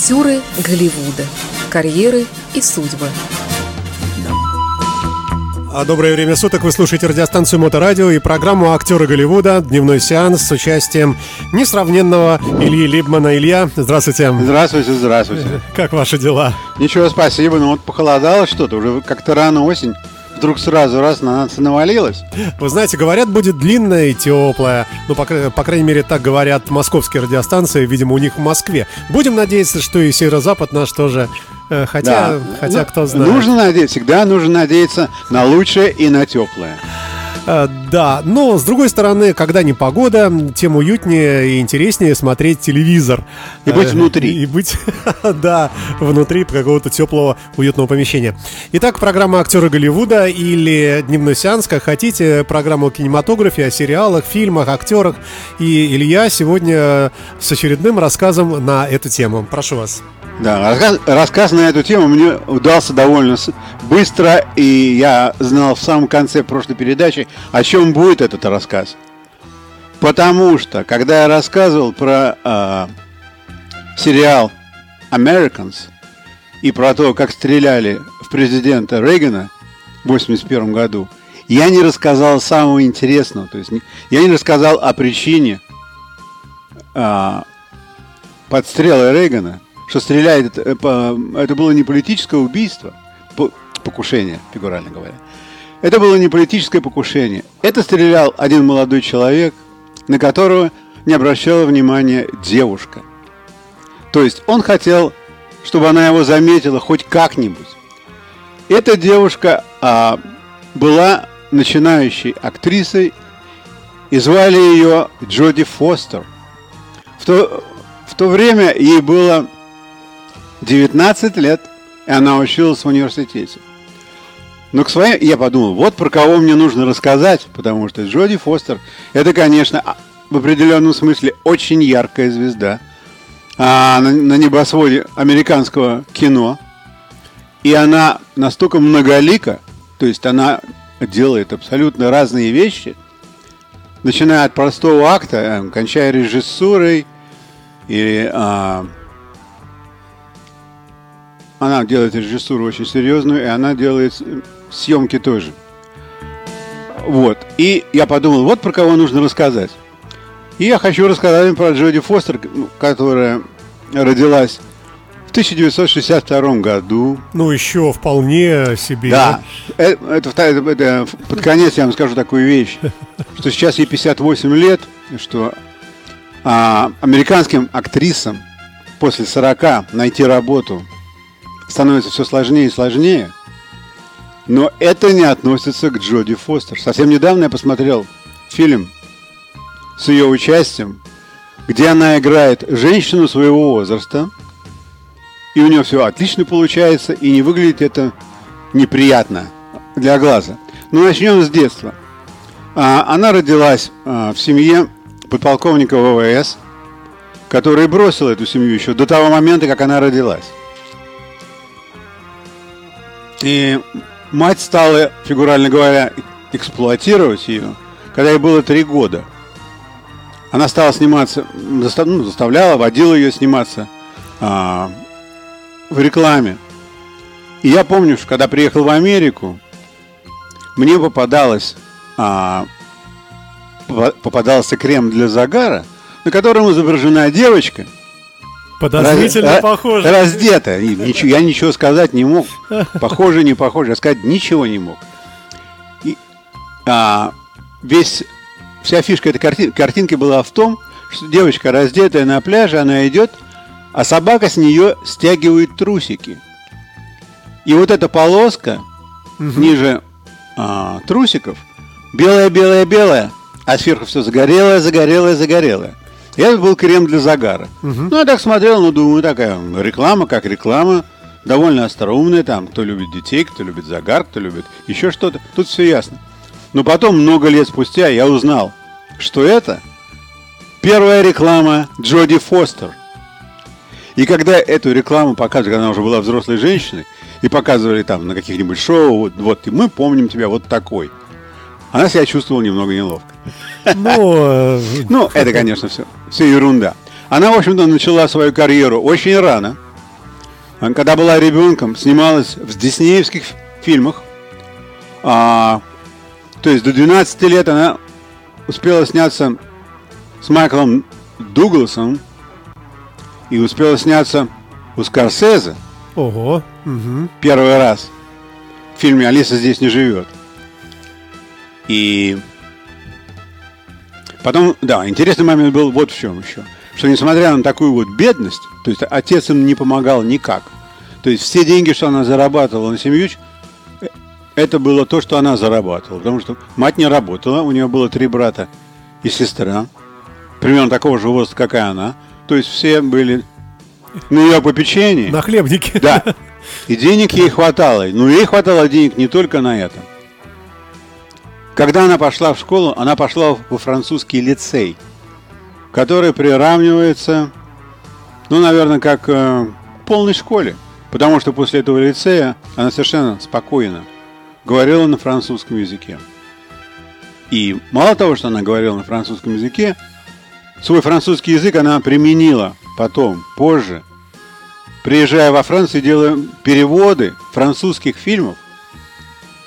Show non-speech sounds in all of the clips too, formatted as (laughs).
Актеры Голливуда. Карьеры и судьбы. А доброе время суток, вы слушаете радиостанцию Моторадио и программу «Актеры Голливуда. Дневной сеанс» с участием несравненного Ильи Либмана. Илья, здравствуйте. Здравствуйте, здравствуйте. Как ваши дела? Ничего, спасибо. Ну вот похолодало что-то, уже как-то рано осень вдруг сразу раз на нас навалилось. Вы знаете, говорят, будет длинная и теплая. Ну, по, по крайней мере, так говорят московские радиостанции, видимо, у них в Москве. Будем надеяться, что и северо-запад наш тоже э, Хотя, да. хотя ну, кто знает. Нужно надеяться, всегда нужно надеяться на лучшее и на теплое. Э, да, но с другой стороны, когда не погода, тем уютнее и интереснее смотреть телевизор. И быть э, внутри. И быть, (laughs) да, внутри какого-то теплого, уютного помещения. Итак, программа «Актеры Голливуда» или «Дневной сеанс», как хотите, программа о кинематографе, о сериалах, фильмах, актерах. И Илья сегодня с очередным рассказом на эту тему. Прошу вас. Да, рассказ, рассказ на эту тему мне удался довольно быстро, и я знал в самом конце прошлой передачи, о чем будет этот рассказ. Потому что, когда я рассказывал про э, сериал Americans и про то, как стреляли в президента Рейгана в 1981 году, я не рассказал самого интересного. То есть я не рассказал о причине э, подстрела Рейгана – что стреляет, э, это было не политическое убийство, покушение, фигурально говоря. Это было не политическое покушение. Это стрелял один молодой человек, на которого не обращала внимания девушка. То есть он хотел, чтобы она его заметила хоть как-нибудь. Эта девушка а, была начинающей актрисой, и звали ее Джоди Фостер. В то, в то время ей было 19 лет, и она училась в университете. Но к своей, я подумал, вот про кого мне нужно рассказать, потому что Джоди Фостер, это, конечно, а, в определенном смысле очень яркая звезда а, на, на небосводе американского кино. И она настолько многолика, то есть она делает абсолютно разные вещи, начиная от простого акта, э, кончая режиссурой или а, она делает режиссуру очень серьезную, и она делает съемки тоже. Вот. И я подумал, вот про кого нужно рассказать. И я хочу рассказать им про Джоди Фостер, ну, которая родилась в 1962 году. Ну, еще вполне себе. Да. Это, это, это, под конец я вам скажу такую вещь, (laughs) что сейчас ей 58 лет, что а, американским актрисам после 40 найти работу – становится все сложнее и сложнее. Но это не относится к Джоди Фостер. Совсем недавно я посмотрел фильм с ее участием, где она играет женщину своего возраста, и у нее все отлично получается, и не выглядит это неприятно для глаза. Но начнем с детства. А, она родилась а, в семье подполковника ВВС, который бросил эту семью еще до того момента, как она родилась. И мать стала, фигурально говоря, эксплуатировать ее, когда ей было три года. Она стала сниматься, застав, ну, заставляла, водила ее сниматься а, в рекламе. И я помню, что когда приехал в Америку, мне попадалось, а, попадался крем для загара, на котором изображена девочка – Подозрительно раз, похоже. Раздета. Ничего, я ничего сказать не мог. (laughs) Похоже, не похоже. Я сказать ничего не мог. И, а, весь, вся фишка этой картин, картинки была в том, что девочка раздетая на пляже, она идет, а собака с нее стягивает трусики. И вот эта полоска угу. ниже а, трусиков белая, белая, белая, а сверху все загорелое, загорелое, загорелое. И это был крем для загара. Угу. Ну, я так смотрел, ну, думаю, такая реклама, как реклама, довольно остроумная, там, кто любит детей, кто любит загар, кто любит еще что-то. Тут все ясно. Но потом, много лет спустя, я узнал, что это первая реклама Джоди Фостер. И когда эту рекламу показывали, когда она уже была взрослой женщиной, и показывали там на каких-нибудь шоу, вот, вот мы помним тебя вот такой. Она себя чувствовала немного неловко. Ну, э, ну это, конечно, все, все ерунда. Она, в общем-то, начала свою карьеру очень рано. а, когда была ребенком, снималась в диснеевских фильмах. А, то есть до 12 лет она успела сняться с Майклом Дугласом и успела сняться у Скорсезе Ого. Угу. первый раз в фильме «Алиса здесь не живет». И потом, да, интересный момент был вот в чем еще. Что несмотря на такую вот бедность, то есть отец им не помогал никак. То есть все деньги, что она зарабатывала на семью, э, это было то, что она зарабатывала. Потому что мать не работала, у нее было три брата и сестра, примерно такого же возраста, как и она. То есть все были на ее попечении. На хлебнике. Да. (laughs) И денег ей хватало. Но ей хватало денег не только на это. Когда она пошла в школу, она пошла во французский лицей, который приравнивается, ну, наверное, как э, к полной школе. Потому что после этого лицея она совершенно спокойно говорила на французском языке. И мало того, что она говорила на французском языке, свой французский язык она применила потом, позже, приезжая во Францию, делая переводы французских фильмов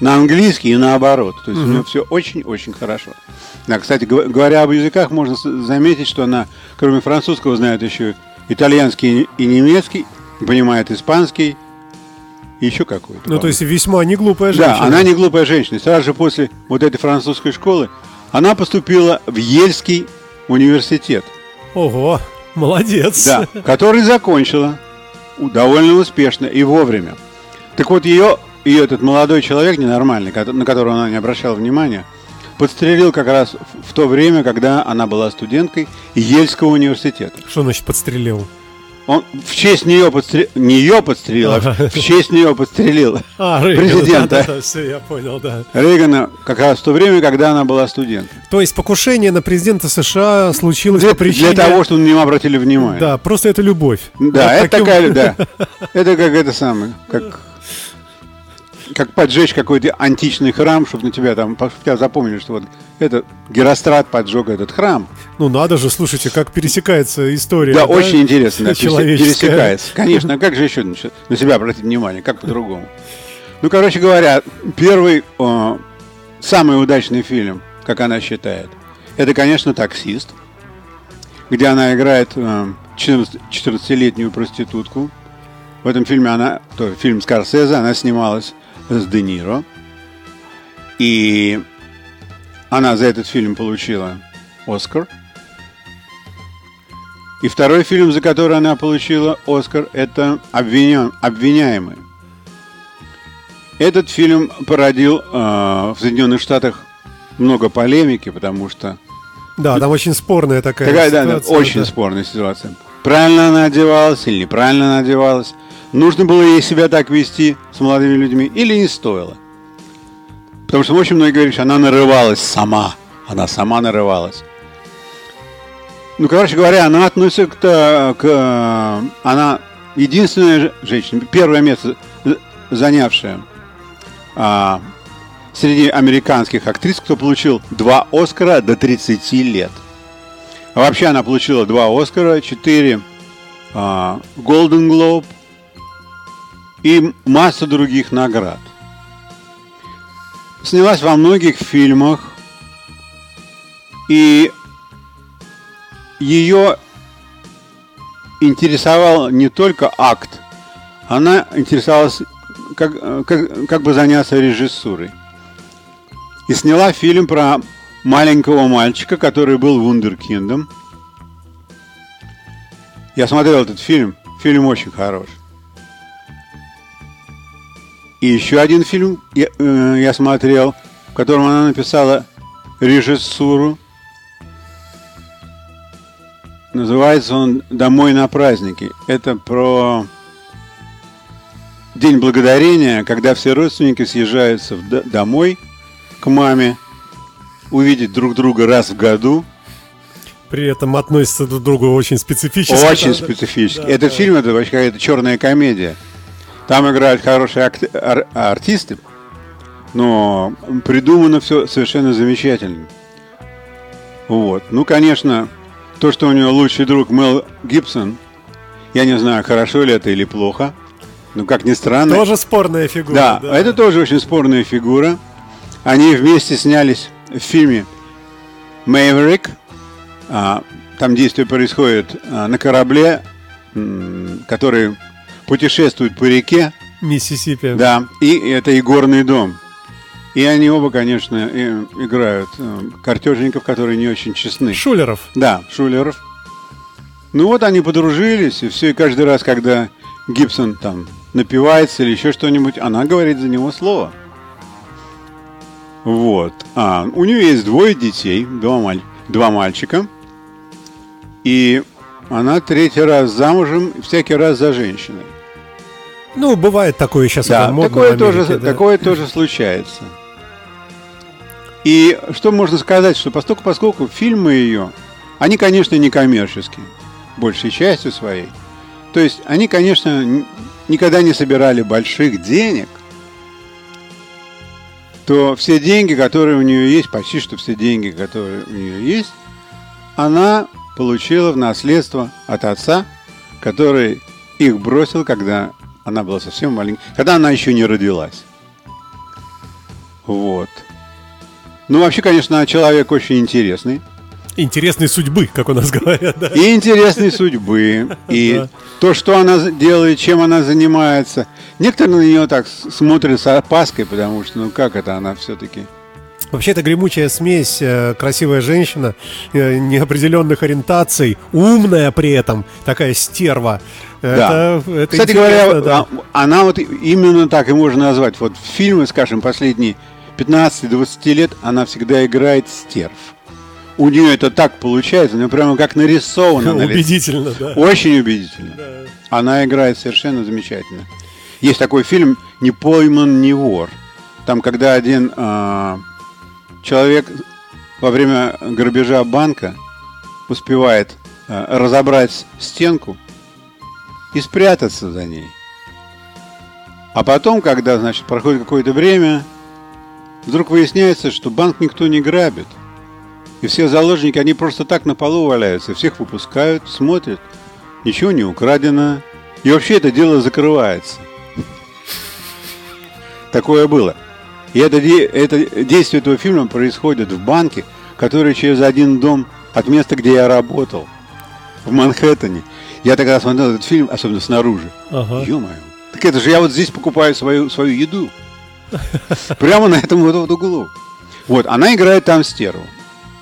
на английский и наоборот. То есть у нее все очень-очень хорошо. Да, кстати, гов- говоря об языках, можно заметить, что она, кроме французского, знает еще итальянский и немецкий, понимает испанский и еще какой-то. Ну, то есть весьма не глупая женщина. Да, она не глупая женщина. Сразу же после вот этой французской школы она поступила в Ельский университет, Ого, молодец. да, который закончила довольно успешно и вовремя. Так вот, ее, ее этот молодой человек ненормальный, на которого она не обращала внимания, подстрелил как раз в- то время, когда она была студенткой Ельского университета. Что значит подстрелил? Он в честь нее подстрелил, не ее подстрелил, а в честь нее подстрелил А, Рейган, Президента. Да, да, все, я понял, да. Рейгана как раз в то время, когда она была студенткой. То есть покушение на президента США случилось Для, по причине... для того, чтобы на него обратили внимание. Да, просто это любовь. Да, Вот это таким- такая, да. (laughs) Это как это самое, как как поджечь какой-то античный храм, чтобы на тебя там, тебя запомнили, что вот это Герострат поджег этот храм. Ну надо же, слушайте, как пересекается история. Да, очень интересно, да, пересе- человеческая. пересекается. Конечно, а как же еще на себя обратить внимание, как по-другому? Ну, короче говоря, первый, э, самый удачный фильм, как она считает, это, конечно, «Таксист», где она играет э, 14 14-летнюю проститутку. В этом фильме она, то фильм Скорсезе, она снималась с Де Ниро. И она за этот фильм получила Оскар. И второй фильм, за который она получила Оскар, это «Обвиня- «Обвиняемый». Этот фильм породил э, в Соединенных Штатах много полемики, потому что Да, там очень спорная такая, такая, да, да, ситуация. очень да. спорная ситуация. Правильно она одевалась или неправильно она одевалась? Нужно было ей себя так вести с молодыми людьми или не стоило? Потому что очень многие говорят, что она нарывалась сама. Она сама нарывалась. Ну, короче говоря, она относится к, та- к, э, она единственная же- женщина, первое место з- занявшая а, среди американских актрис, кто получил два Оскара до 30 лет. А вообще она получила два Оскара, четыре а, Golden Globe и массу других наград. Снялась во многих фильмах, и ее интересовал не только акт, она интересовалась, как, как, как бы заняться режиссурой. И сняла фильм про маленького мальчика, который был вундеркиндом. Я смотрел этот фильм. Фильм очень хорош. И еще один фильм я, э, я смотрел, в котором она написала режиссуру. Называется он «Домой на праздники». Это про День Благодарения, когда все родственники съезжаются в домой к маме, увидеть друг друга раз в году. При этом относятся друг к другу очень специфически. Очень да. специфически. Да, Этот да. фильм это вообще какая-то черная комедия. Там играют хорошие акт- ар- артисты, но придумано все совершенно замечательно. Вот. Ну, конечно, то, что у него лучший друг Мел Гибсон, я не знаю, хорошо ли это или плохо. Ну, как ни странно. Тоже спорная фигура. Да, это тоже очень спорная фигура. Они вместе снялись в фильме «Мэйверик». А, Там действие происходит а, на корабле, который путешествует по реке. Миссисипи. Да, и это игорный дом. И они оба, конечно, и- играют э, картежников, которые не очень честны. Шулеров. Да, Шулеров. Ну вот они подружились, и все, и каждый раз, когда Гибсон там напивается или еще что-нибудь, она говорит за него слово. Вот. А, у нее есть двое детей, два, маль- два мальчика. И она третий раз замужем, всякий раз за женщиной. Ну, бывает такое сейчас. Да, такое, в тоже, Америке, да. такое тоже случается. И что можно сказать, что поскольку, поскольку фильмы ее, они, конечно, не коммерческие, большей частью своей. То есть они, конечно, никогда не собирали больших денег, то все деньги, которые у нее есть, почти что все деньги, которые у нее есть, она получила в наследство от отца, который их бросил, когда она была совсем маленькой, когда она еще не родилась. Вот. Ну, вообще, конечно, человек очень интересный. Интересной судьбы, как у нас (laughs) говорят. Да. И интересной судьбы. И (laughs) то, что она делает, чем она занимается. Некоторые на нее так смотрят с опаской, потому что, ну как это она все-таки... Вообще, это гремучая смесь, э, красивая женщина, э, неопределенных ориентаций, умная при этом, такая стерва. Это, это Кстати говоря, да. а- она вот именно так и можно назвать. Вот фильмы, скажем, последние 15-20 лет, она всегда играет стерв. У нее это так получается, ну прямо как нарисовано. убедительно, да. Очень убедительно. Она играет совершенно замечательно. Есть такой фильм «Не пойман, не вор». Там, когда один а, человек во время грабежа банка успевает а, разобрать стенку и спрятаться за ней. А потом, когда, значит, проходит какое-то время, вдруг выясняется, что банк никто не грабит. И все заложники, они просто так на полу валяются, всех выпускают, смотрят, ничего не украдено. И вообще это дело закрывается. Такое было. И это, это действие этого фильма происходит в банке, который через один дом от места, где я работал, в Манхэттене. Я тогда смотрел этот фильм, особенно снаружи. Ага. Ё-моё. Так это же я вот здесь покупаю свою, свою еду. Прямо на этом вот, вот углу. Вот, она играет там стерву.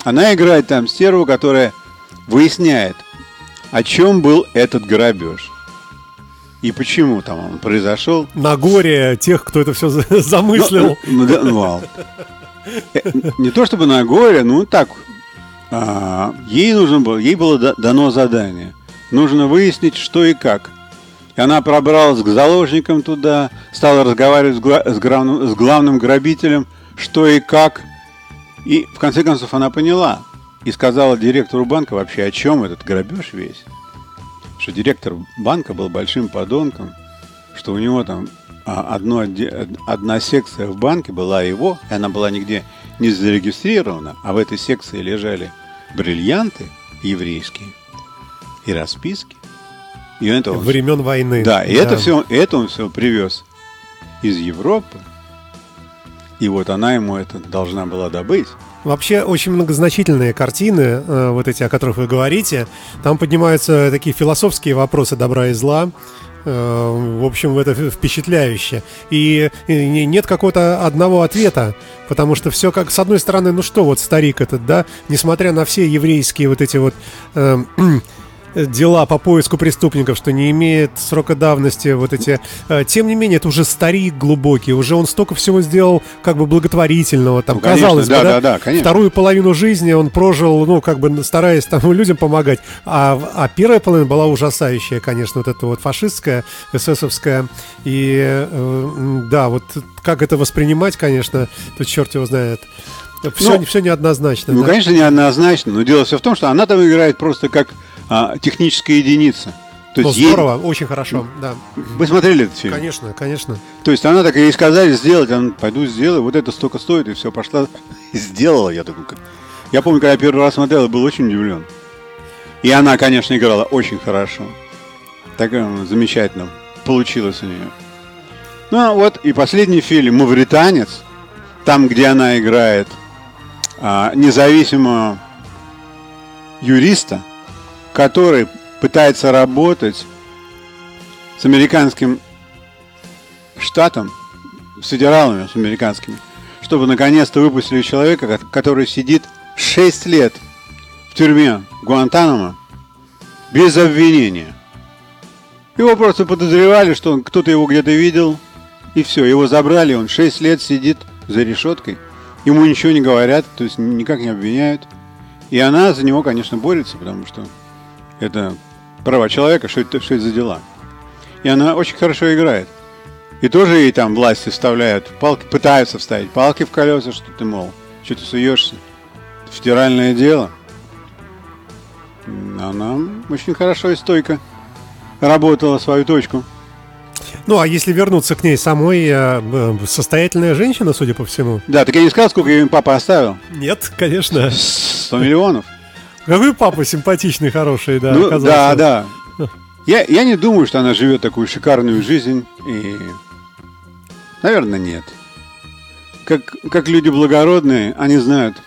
Она играет там стерву, которая выясняет, о чем был этот грабеж. И почему там он произошел. На горе тех, кто это все (laughs) замыслил. Ну, да, ну, а, э, Не то чтобы на горе, ну так. а, Ей нужно было, ей было да- дано задание. Нужно выяснить, что и как. И она пробралась к заложникам туда, стала разговаривать с, гла- с главным, с главным грабителем, что и как. И в конце концов она поняла и сказала директору банка вообще, о чем этот грабеж весь. Что директор банка был большим подонком, что у него там а, одно, одна секция в банке была его, и она была нигде не зарегистрирована, а в этой секции лежали бриллианты еврейские и расписки. И это он, Времен войны. да, и это все, это он все привез из Европы. И вот она ему это должна была добыть. Вообще очень многозначительные картины, э, вот эти, о которых вы говорите. Там поднимаются такие философские вопросы добра и зла. Э, В общем, это впечатляюще. И и не- нет какого-то одного ответа, потому что все как, с одной стороны, ну что, вот старик этот, да, несмотря на все еврейские вот эти вот э, (clears throat) дела по поиску преступников, что не имеет срока давности, вот эти. э, Тем не менее, это уже старик глубокий, уже он столько всего сделал как бы благотворительного, там, Ну, конечно, казалось да, бы, да, да, конечно. Вторую половину жизни он прожил, ну, как бы стараясь там (laughs) людям помогать, а, а первая половина была ужасающая, конечно, вот эта вот фашистская, эсэсовская, и э, да, вот как это воспринимать, конечно, тут черт его знает. Все, Ну, все неоднозначно. Ну, да. конечно, неоднозначно, но дело все в том, что она там играет просто как а, техническая единица. То Ну, есть ей- здорово, очень хорошо, да. Вы смотрели этот фильм? Конечно, конечно. То есть она так ей сказали сделать, она пойду сделаю, вот это столько стоит, и все, пошла (laughs) и сделала. Я такой, как- я помню, когда я первый раз смотрел, я был очень удивлен. И она, конечно, играла очень хорошо. Такая м, замечательно. получилось у нее. Ну а вот и последний фильм «Мавританец», там, где она играет а, независимого юриста, который пытается работать с американским штатом, с федералами, с американскими, чтобы наконец-то выпустили человека, который сидит 6 лет в тюрьме Гуантанамо без обвинения. Его просто подозревали, что он, кто-то его где-то видел, и все, его забрали, он 6 лет сидит за решеткой, ему ничего не говорят, то есть никак не обвиняют. И она за него, конечно, борется, потому что это права человека, что это, что это за дела. И она очень хорошо играет. И тоже ей там власти вставляют, палки, пытаются вставить палки в колеса, что ты, мол, что ты суешься. Федеральное дело. Она очень хорошо и стойко работала свою точку. Ну, а если вернуться к ней самой, э, э, состоятельная женщина, судя по всему? Да, так я не сказал, сколько ей папа оставил. Нет, конечно. 100 миллионов. Какой папа симпатичный, хороший, да, ну, оказался. Да, да. Я, я не думаю, что она живет такую шикарную жизнь. И, наверное, нет. Как, как люди благородные, они знают,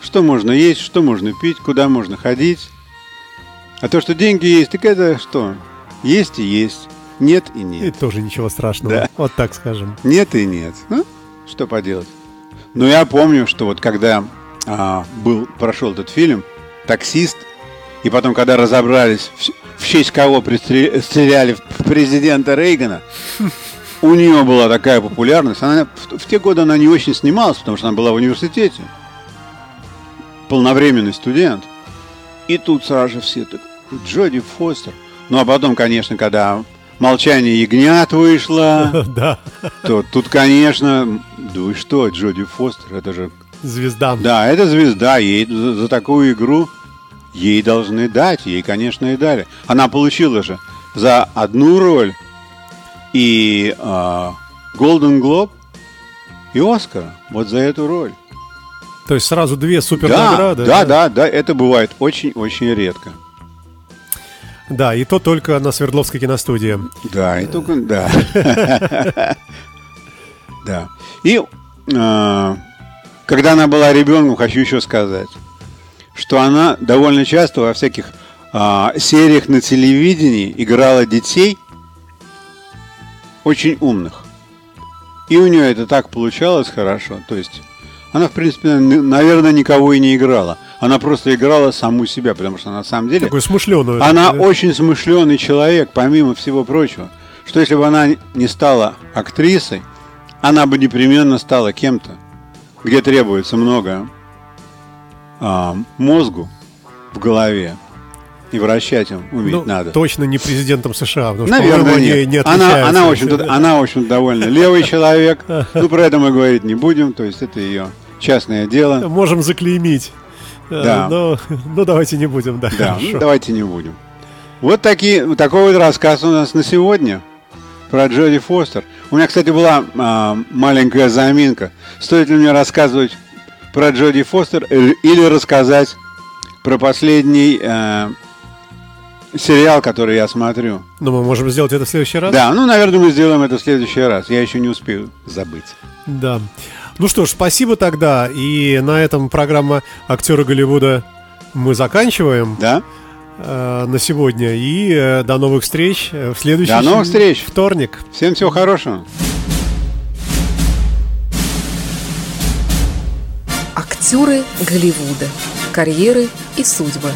что можно есть, что можно пить, куда можно ходить. А то, что деньги есть, так это что? Есть и есть. Нет и нет. И тоже ничего страшного. Да. Вот так скажем. Нет и нет. Ну, что поделать. Но я помню, что вот когда а, был, прошел этот фильм, таксист, и потом, когда разобрались, в, честь кого стреляли в президента Рейгана, у нее была такая популярность. Она в, в те годы она не очень снималась, потому что она была в университете. Полновременный студент. И тут сразу же все так, Джоди Фостер. Ну а потом, конечно, когда Молчание ягнят вышло, (laughs) да. то тут, конечно, да вы что, Джоди Фостер, это же... Звезда. Да, это звезда, ей за такую игру ей должны дать, ей, конечно, и дали. Она получила же за одну роль и Голден Глоб и Оскар вот за эту роль. То есть сразу две супер награды. Да, да, да, да, это бывает очень-очень редко. Да, и то только на Свердловской киностудии. Да, и только, да. (laughs) Да. И а, когда она была ребенком, хочу еще сказать, что она довольно часто во всяких а, сериях на телевидении играла детей очень умных. И у нее это так получалось хорошо. То есть она, в принципе, наверное, никого и не играла. Она просто играла саму себя, потому что на самом деле... Такой смышленый. Она да? очень смышленый человек, помимо всего прочего. Что если бы она не стала актрисой, она бы непременно стала кем-то, где требуется много а, мозгу в голове. И вращать им уметь ну, надо. Точно не президентом США, потому Наверное, что нет. Не, не она, она, очень, она очень довольна. Левый человек. (laughs) Ну, про это мы говорить не будем. То есть это ее частное дело. Можем заклеймить. Э, да. Но, но давайте не будем, да. Да, ну, давайте не будем. Вот такие, такой вот рассказ у нас на сегодня про Джоди Фостер. У меня, кстати, была а, маленькая заминка. Стоит ли мне рассказывать про Джоди Фостер или рассказать про последний а, сериал, который я смотрю? Ну, мы можем сделать это в следующий раз? Да, ну, наверное, мы сделаем это в следующий раз. Я еще не успею забыть. Да. Ну что ж, спасибо тогда. И на этом программа «Актеры Голливуда» мы заканчиваем. Да. Э, на сегодня. И э, до новых встреч в следующий До новых встреч. вторник. Всем всего хорошего. Актеры Голливуда. Карьеры и судьбы.